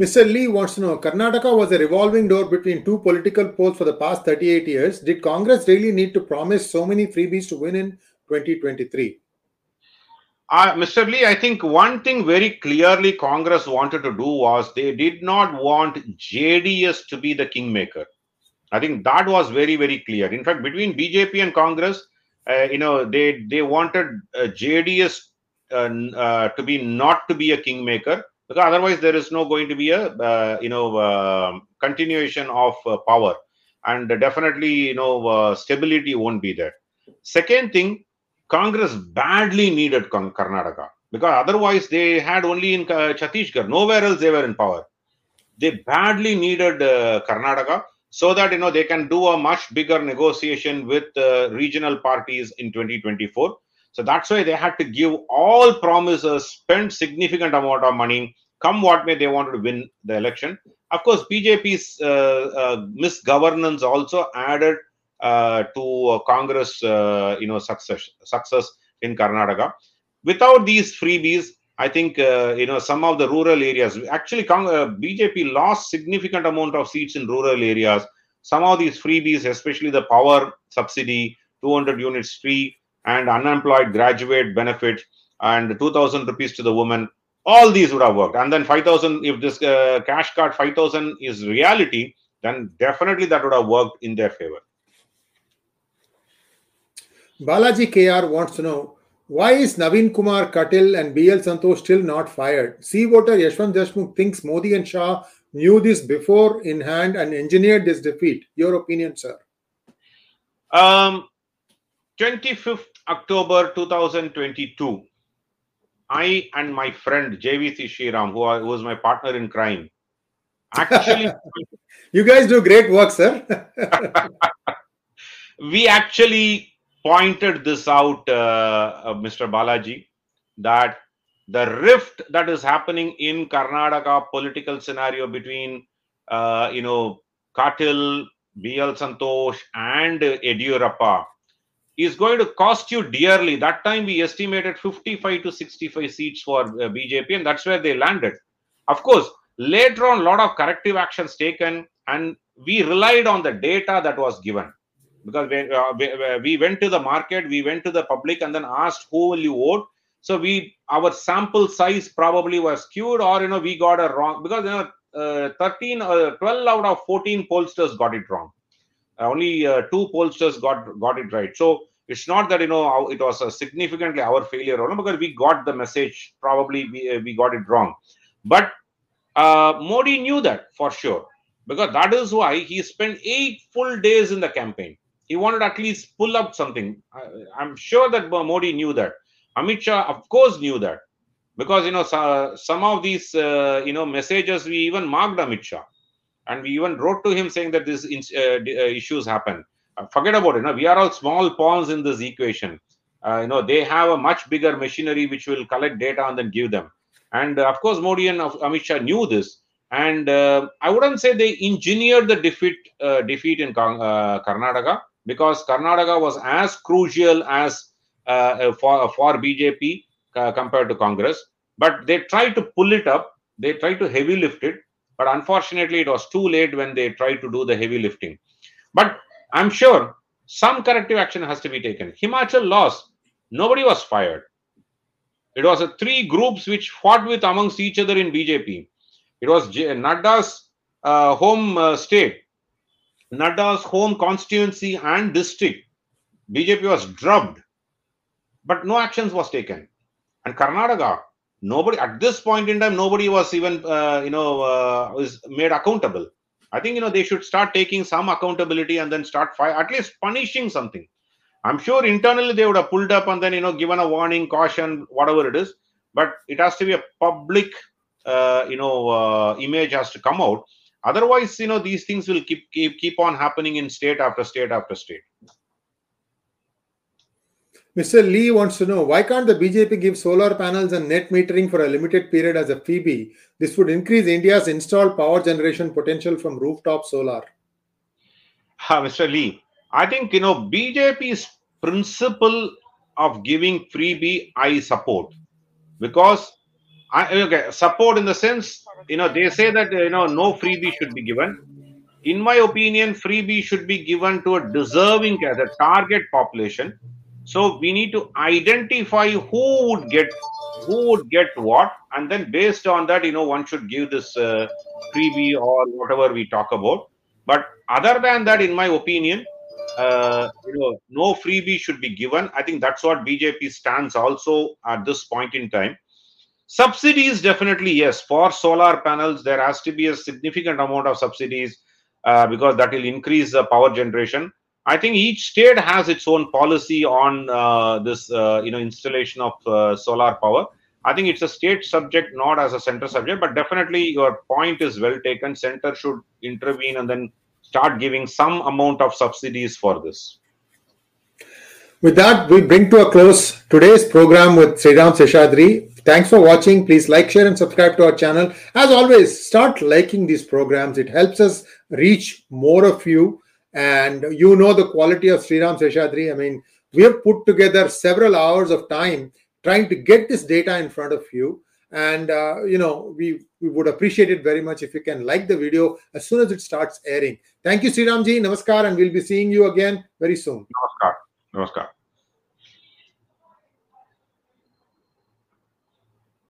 Mr. Lee wants to know Karnataka was a revolving door between two political poles for the past 38 years. Did Congress really need to promise so many freebies to win in 2023? Uh, Mr. Lee, I think one thing very clearly Congress wanted to do was they did not want JDS to be the kingmaker. I think that was very, very clear. In fact, between BJP and Congress, uh, you know, they they wanted uh, JDS uh, uh, to be not to be a kingmaker because otherwise there is no going to be a uh, you know continuation of power, and definitely you know stability won't be there. Second thing, Congress badly needed Karnataka because otherwise they had only in Chhattisgarh, nowhere else they were in power. They badly needed uh, Karnataka so that you know they can do a much bigger negotiation with uh, regional parties in 2024. So that's why they had to give all promises, spend significant amount of money, come what may, they wanted to win the election. Of course, BJP's uh, uh, misgovernance also added uh, to Congress, uh, you know, success success in Karnataka. Without these freebies, I think uh, you know some of the rural areas. Actually, BJP lost significant amount of seats in rural areas. Some of these freebies, especially the power subsidy, 200 units free, and unemployed graduate benefit, and 2,000 rupees to the woman. All these would have worked. And then 5,000. If this uh, cash card 5,000 is reality, then definitely that would have worked in their favor. Balaji KR wants to know why is Naveen Kumar Kateel and BL Santosh still not fired? C voter Yashwant Deshmukh thinks Modi and Shah knew this before in hand and engineered this defeat? Your opinion, sir? Um, 25th October 2022, I and my friend JVC Sriram, who, who was my partner in crime, actually you guys do great work, sir. we actually pointed this out, uh, uh, Mr. Balaji, that the rift that is happening in Karnataka political scenario between, uh, you know, Patil, BL Santosh, and Yediyurappa is going to cost you dearly. That time we estimated 55 to 65 seats for uh, BJP, and that's where they landed. Of course, later on, a lot of corrective actions taken, and we relied on the data that was given because we, uh, we, we went to the market, we went to the public, and then asked who will you vote. So we our sample size probably was skewed, or you know we got a wrong because you know uh, 13 uh, 12 out of 14 pollsters got it wrong. only uh, two pollsters got got it right. So it's not that you know it was significantly our failure or no, because we got the message probably we, uh, we got it wrong. But uh, Modi knew that for sure because that is why he spent eight full days in the campaign. He wanted at least pull up something. I, am sure that Modi knew that. Amit Shah, of course, knew that because you know so, some of these uh, you know messages we even marked Amit Shah, and we even wrote to him saying that these uh, uh, issues happen. Uh, forget about it. No? We are all small pawns in this equation. Uh, you know they have a much bigger machinery which will collect data and then give them. And uh, of course, Modi and Amit Shah knew this, and I wouldn't say they engineered the defeat defeat in Karnataka because Karnataka was as crucial as uh, for for BJP uh, compared to Congress. But they tried to pull it up. They tried to heavy lift it. But unfortunately, it was too late when they tried to do the heavy lifting. But I'm sure some corrective action has to be taken. Himachal lost. Nobody was fired. It was a three groups which fought with amongst each other in BJP. It was J- Nadda's uh, home uh, state, Nadda's home constituency and district. BJP was drubbed but no actions was taken. And Karnataka, nobody at this point in time, nobody was even uh, you know uh, was made accountable. I think you know they should start taking some accountability and then start at least punishing something. I'm sure internally they would have pulled up and then you know given a warning, caution, whatever it is. But it has to be a public, uh, you know, uh, image has to come out. Otherwise, you know, these things will keep keep keep on happening in state after state after state. Mr. Lee wants to know why can't the BJP give solar panels and net metering for a limited period as a freebie? This would increase India's installed power generation potential from rooftop solar. Uh, Mr. Lee, I think you know BJP's principle of giving freebie I support because I okay support in the sense you know they say that you know no freebie should be given. In my opinion, freebie should be given to a deserving a target population so we need to identify who would get who would get what, and then based on that, you know, one should give this uh, freebie or whatever we talk about. But other than that, in my opinion, uh, you know, no freebie should be given. I think that's what BJP stands also at this point in time. Subsidies, definitely yes. For solar panels, there has to be a significant amount of subsidies uh, because that will increase the power generation. I think each state has its own policy on uh, this, uh, you know, installation of uh, solar power. I think it's a state subject, not as a center subject, but definitely your point is well taken. Center should intervene and then start giving some amount of subsidies for this. With that, we bring to a close today's program with Sriram Seshadri. Thanks for watching. Please like, share, and subscribe to our channel. As always, start liking these programs. It helps us reach more of you and you know the quality of Sriram Seshadri. I mean, we have put together several hours of time trying to get this data in front of you. And uh, you know, we we would appreciate it very much if you can like the video as soon as it starts airing. Thank you, Sriramji. Namaskar, and we'll be seeing you again very soon. Namaskar. Namaskar.